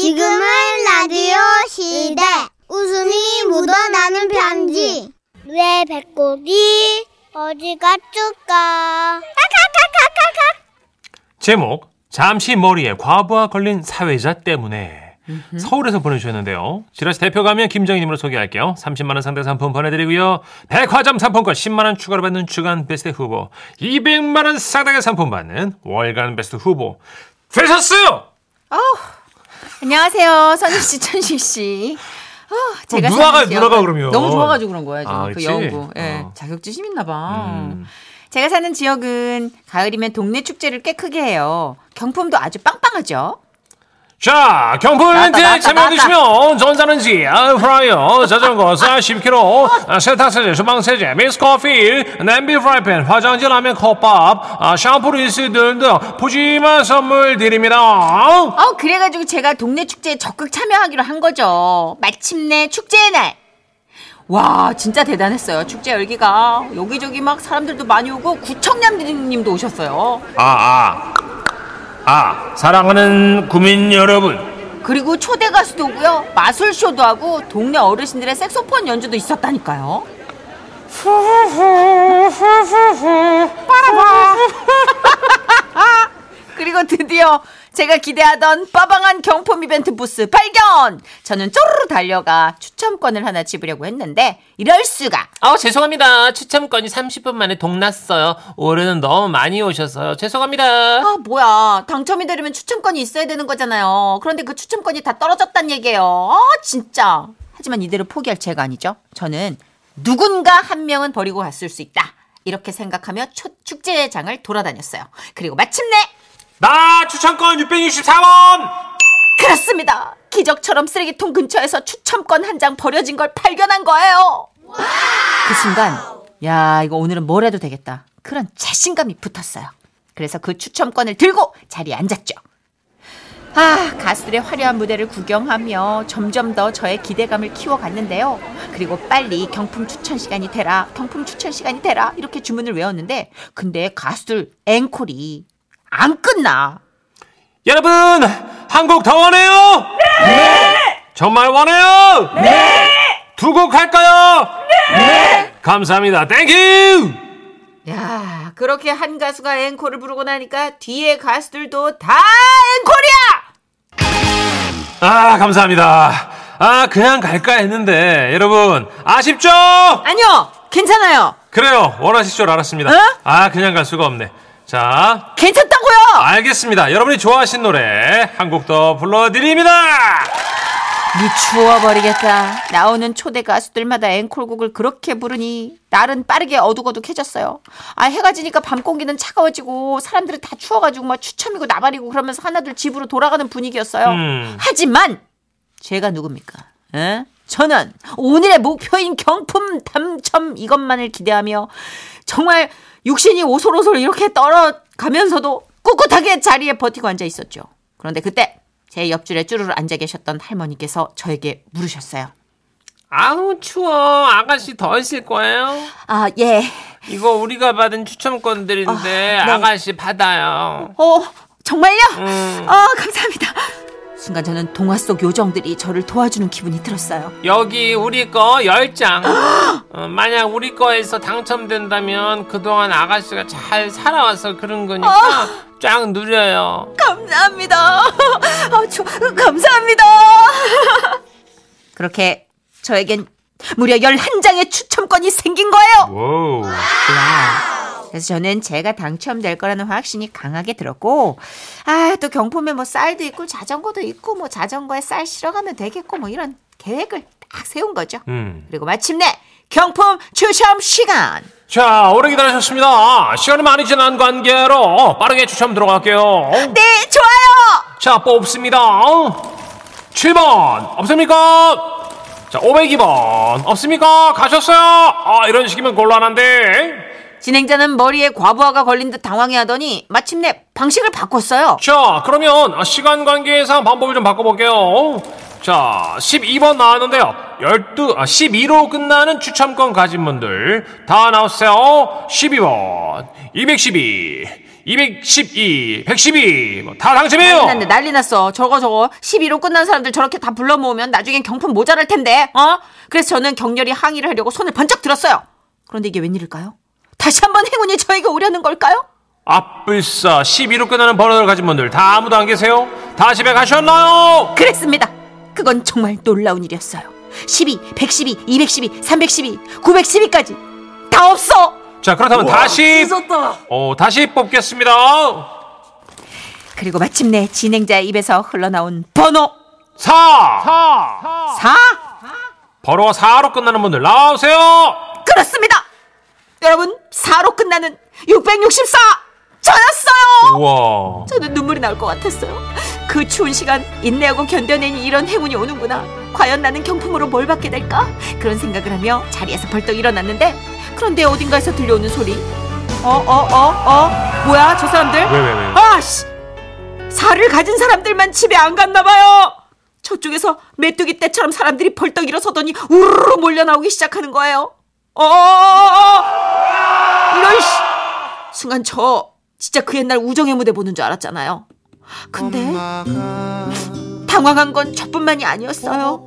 지금은 라디오 시대. 웃음이 묻어나는 편지. 왜 배꼽이 어디 갔을까? 제목 잠시 머리에 과부하 걸린 사회자 때문에 서울에서 보내주셨는데요. 지라시 대표 가면 김정희님으로 소개할게요. 30만 원 상당 상품 보내드리고요. 백화점 상품권 10만 원 추가로 받는 주간 베스트 후보, 200만 원 상당의 상품 받는 월간 베스트 후보 되셨어요. 안녕하세요, 선희 씨, 천식 씨. 어, 제가 누나가- 지역은 누나가 그러면. 너무 좋아가지고 그런 거야 지금 아, 그? 여우고. 예, 어. 자격지심 있나 봐. 음. 제가 사는 지역은 가을이면 동네 축제를 꽤 크게 해요. 경품도 아주 빵빵하죠. 자, 나왔다, 참여해주시면 전자레인지, 에어프라이어, 자전거, 쌀 10kg, 아, 세탁세제, 주방세제, 믹스커피, 냄비 프라이팬, 화장지, 라면, 컵밥, 아, 샴푸, 린스 등등 푸짐한 선물 드립니다. 어, 그래가지고 제가 동네 축제에 적극 참여하기로 한 거죠. 마침내 축제의 날. 와, 진짜 대단했어요. 축제 열기가. 여기저기 막 사람들도 많이 오고, 구청장님도 오셨어요. 아, 아, 아, 사랑하는 구민 여러분. 그리고 초대 가수도 오고요. 마술쇼도 하고, 동네 어르신들의 색소폰 연주도 있었다니까요. 그리고 드디어 제가 기대하던 빠방한 경품 이벤트 부스 발견! 저는 쪼르르 달려가 추첨권을 하나 집으려고 했는데, 이럴 수가! 아, 죄송합니다. 추첨권이 30분 만에 동났어요. 올해는 너무 많이 오셔서요. 죄송합니다. 아, 뭐야. 당첨이 되려면 추첨권이 있어야 되는 거잖아요. 그런데 그 추첨권이 다 떨어졌단 얘기예요. 아, 진짜. 하지만 이대로 포기할 제가 아니죠. 저는 누군가 한 명은 버리고 갔을 수 있다. 이렇게 생각하며 초- 축제장을 돌아다녔어요. 그리고 마침내 나 추첨권 664원! 그렇습니다. 기적처럼 쓰레기통 근처에서 추첨권 한 장 버려진 걸 발견한 거예요. 그 순간, 야, 이거 오늘은 뭘 해도 되겠다. 그런 자신감이 붙었어요. 그래서 그 추첨권을 들고 자리에 앉았죠. 아, 가수들의 화려한 무대를 구경하며 점점 더 저의 기대감을 키워갔는데요. 그리고 빨리 경품 추천 시간이 되라, 경품 추천 시간이 되라, 이렇게 주문을 외웠는데, 근데 가수들 앵콜이 안 끝나. 여러분, 한곡 더 원해요? 네! 정말 원해요? 네! 두 곡 할까요? 네! 감사합니다. Thank you! 야, 그렇게 한 가수가 앵콜을 부르고 나니까 뒤에 가수들도 다 앵콜이야! 아, 감사합니다. 아, 그냥 갈까 했는데, 여러분, 아쉽죠? 아니요, 괜찮아요. 그래요. 원하실 줄 알았습니다. 어? 아, 그냥 갈 수가 없네. 자, 괜찮다 고요! 알겠습니다. 여러분이 좋아하신 노래 한 곡 더 불러드립니다. 미추어버리겠다. 나오는 초대 가수들마다 앵콜곡을 그렇게 부르니 날은 빠르게 어둑어둑해졌어요. 아 해가 지니까 밤 공기는 차가워지고 사람들이 다 추워가지고 막 추첨이고 나발이고 그러면서 하나둘 집으로 돌아가는 분위기였어요. 음. 하지만 제가 누굽니까? 에? 저는 오늘의 목표인 경품 당첨 이것만을 기대하며 정말 육신이 오솔오솔 이렇게 떨어가면서도 꿋꿋하게 자리에 버티고 앉아 있었죠. 그런데 그때 제 옆줄에 쭈르르 앉아 계셨던 할머니께서 저에게 물으셨어요. 아우, 추워. 아가씨 더 있을 거예요? 아, 예. 이거 우리가 받은 추첨권들인데 아, 네. 아가씨 받아요. 어, 정말요? 음. 아, 감사합니다. 순간 저는 동화 속 요정들이 저를 도와주는 기분이 들었어요. 여기 우리 거 10장. 어, 만약 우리 거에서 당첨된다면 그동안 아가씨가 잘 살아와서 그런 거니까 쫙 누려요. 감사합니다. 아, 저, 감사합니다. 그렇게 저에겐 무려 11장의 추첨권이 생긴 거예요. 와우. 그래서 저는 제가 당첨될 거라는 확신이 강하게 들었고, 아, 또 경품에 뭐 쌀도 있고 자전거도 있고, 뭐 자전거에 쌀 실어가면 되겠고, 뭐 이런 계획을 딱 세운 거죠. 음. 그리고 마침내 경품 추첨 시간. 자, 오래 기다리셨습니다. 시간이 많이 지난 관계로 빠르게 추첨 들어갈게요. 네, 좋아요. 자, 뽑습니다. 7번, 없습니까? 자, 502번, 없습니까? 가셨어요? 아, 이런 식이면 곤란한데. 진행자는 머리에 과부하가 걸린 듯 당황해하더니 마침내 방식을 바꿨어요. 자, 그러면 시간 관계상 방법을 좀 바꿔볼게요. 자, 12번 나왔는데요. 12, 아, 12로 끝나는 추첨권 가진 분들 다 나오세요. 12번, 212, 212, 112, 뭐 다 당첨이에요. 난리 났네, 난리 났어. 저거 저거 12로 끝난 사람들 저렇게 다 불러 모으면 나중엔 경품 모자랄 텐데. 어? 그래서 저는 격렬히 항의를 하려고 손을 번쩍 들었어요. 그런데 이게 웬일일까요? 다시 한번 행운이 저에게 오려는 걸까요? 앞불사 12로 끝나는 번호를 가진 분들 다 아무도 안 계세요? 다 집에 가셨나요? 그랬습니다. 그건 정말 놀라운 일이었어요. 12, 112, 212, 312, 912까지 다 없어. 자 그렇다면 다시 찢었다. 어 다시 뽑겠습니다. 그리고 마침내 진행자의 입에서 흘러나온 번호 4. 4. 번호가 4로 끝나는 분들 나오세요. 그렇습니다. 여러분 4로 끝나는 664 저였어요. 우와. 저는 눈물이 나올 것 같았어요. 그 추운 시간 인내하고 견뎌내니 이런 행운이 오는구나. 과연 나는 경품으로 뭘 받게 될까? 그런 생각을 하며 자리에서 벌떡 일어났는데 그런데 어딘가에서 들려오는 소리. 어, 어, 어, 어. 뭐야, 저 사람들? 왜, 왜, 왜? 아, 씨. 살을 가진 사람들만 집에 안 갔나 봐요. 저쪽에서 메뚜기 떼처럼 사람들이 벌떡 일어서더니 우르르 몰려 나오기 시작하는 거예요. 어, 어, 어, 어. 이런 씨. 순간 저 진짜 그 옛날 우정의 무대 보는 줄 알았잖아요. 근데 당황한 건 저뿐만이 아니었어요.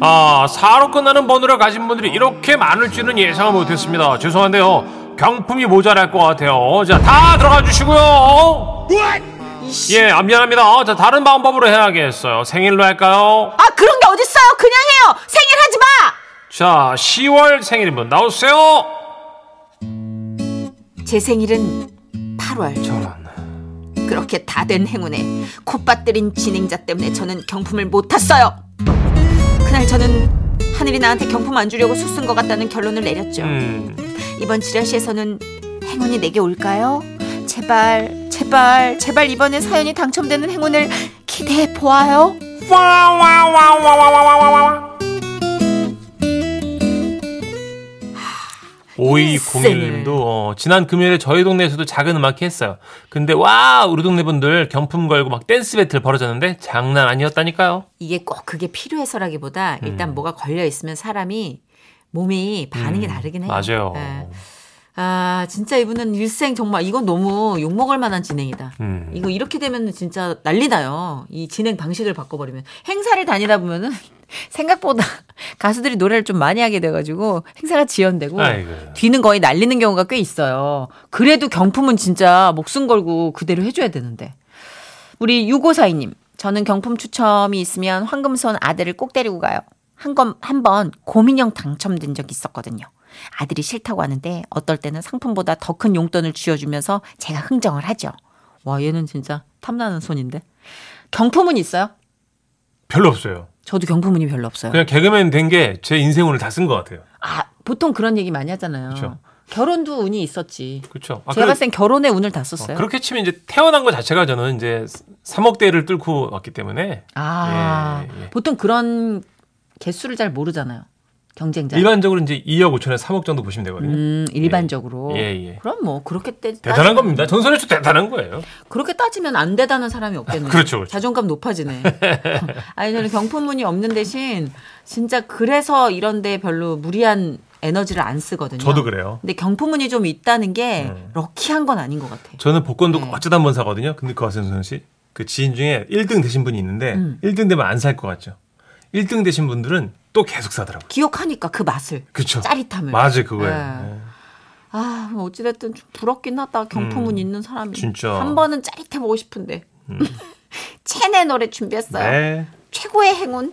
아 4로 끝나는 번호를 가진 분들이 이렇게 많을 줄은 예상을 못했습니다. 죄송한데요. 경품이 모자랄 것 같아요. 자 다 들어가 주시고요. 예, 아, 미안합니다. 자 다른 방법으로 해야겠어요. 생일로 할까요? 아 그런 게 어딨어요? 그냥 해요. 생일 하지 마. 자 10월 생일인 분 나오세요. 제 생일은 8월. 저런. 그렇게 다 된 행운에 콧밭들인 진행자 때문에 저는 경품을 못 탔어요. 그날 저는 하늘이 나한테 경품 안 주려고 수쓴 것 같다는 결론을 내렸죠. 음. 이번 지라시에서는 행운이 내게 올까요? 제발, 제발, 제발 이번에 사연이 당첨되는 행운을 기대해 보아요. 오이공일님도 어, 지난 금요일에 저희 동네에서도 작은 음악회 했어요. 근데 와 우리 동네 분들 경품 걸고 막 댄스 배틀 벌어졌는데 장난 아니었다니까요. 이게 꼭 그게 필요해서라기보다 일단 뭐가 걸려 있으면 사람이 몸이 반응이 음, 다르긴 해요. 맞아요. 예. 아 진짜 이분은 일생 정말 이건 너무 욕 먹을 만한 진행이다. 음. 이거 이렇게 되면 진짜 난리 나요. 이 진행 방식을 바꿔버리면 행사를 다니다 보면은 생각보다 가수들이 노래를 좀 많이 하게 돼가지고 행사가 지연되고 아이고. 뒤는 거의 날리는 경우가 꽤 있어요. 그래도 경품은 진짜 목숨 걸고 그대로 해줘야 되는데. 우리 6542님, 저는 경품 추첨이 있으면 황금손 아들을 꼭 데리고 가요. 한 건, 한번 고민형 당첨된 적이 있었거든요. 아들이 싫다고 하는데 어떨 때는 상품보다 더 큰 용돈을 쥐어주면서 제가 흥정을 하죠. 와, 얘는 진짜 탐나는 손인데. 경품은 있어요? 별로 없어요. 저도 경품운이 별로 없어요. 그냥 개그맨 된 게 제 인생 운을 다 쓴 것 같아요. 아, 보통 그런 얘기 많이 하잖아요. 그쵸. 결혼도 운이 있었지. 그렇죠. 아, 제가 그래- 봤을 땐 결혼에 운을 다 썼어요. 어, 그렇게 치면 이제 태어난 것 자체가 저는 이제 3억대를 뚫고 왔기 때문에 아, 예, 예. 보통 그런 개수를 잘 모르잖아요. 경쟁자. 일반적으로 이제 2억 5천에 3억 정도 보시면 되거든요. 음, 일반적으로. 예, 예. 그럼 뭐 그렇게 따, 대단한 겁니다. 전선에서 대단한 거예요. 그렇게 따지면 안 대단한 사람이 없겠네. 그렇죠, 그렇죠. 자존감 높아지네. 아니 저는 경품운이 없는 대신 진짜 그래서 이런데 별로 무리한 에너지를 안 쓰거든요. 저도 그래요. 근데 경품운이 좀 있다는 게 음. 럭키한 건 아닌 것 같아. 저는 복권도 네. 어쩌다 한번 사거든요. 근데 그 아세요, 씨? 그 지인 중에 1등 되신 분이 있는데 음. 1등 되면 안 살 것 같죠. 1등 되신 분들은 또 계속 사더라고요. 기억하니까 그 맛을. 그렇죠. 짜릿함을. 맞아요, 그거예요. 네. 네. 아, 뭐 어찌됐든 좀 부럽긴 하다. 경품은 음, 있는 사람이. 진짜. 한 번은 짜릿해 보고 싶은데. 체내 노래 준비했어요. 네. 최고의 행운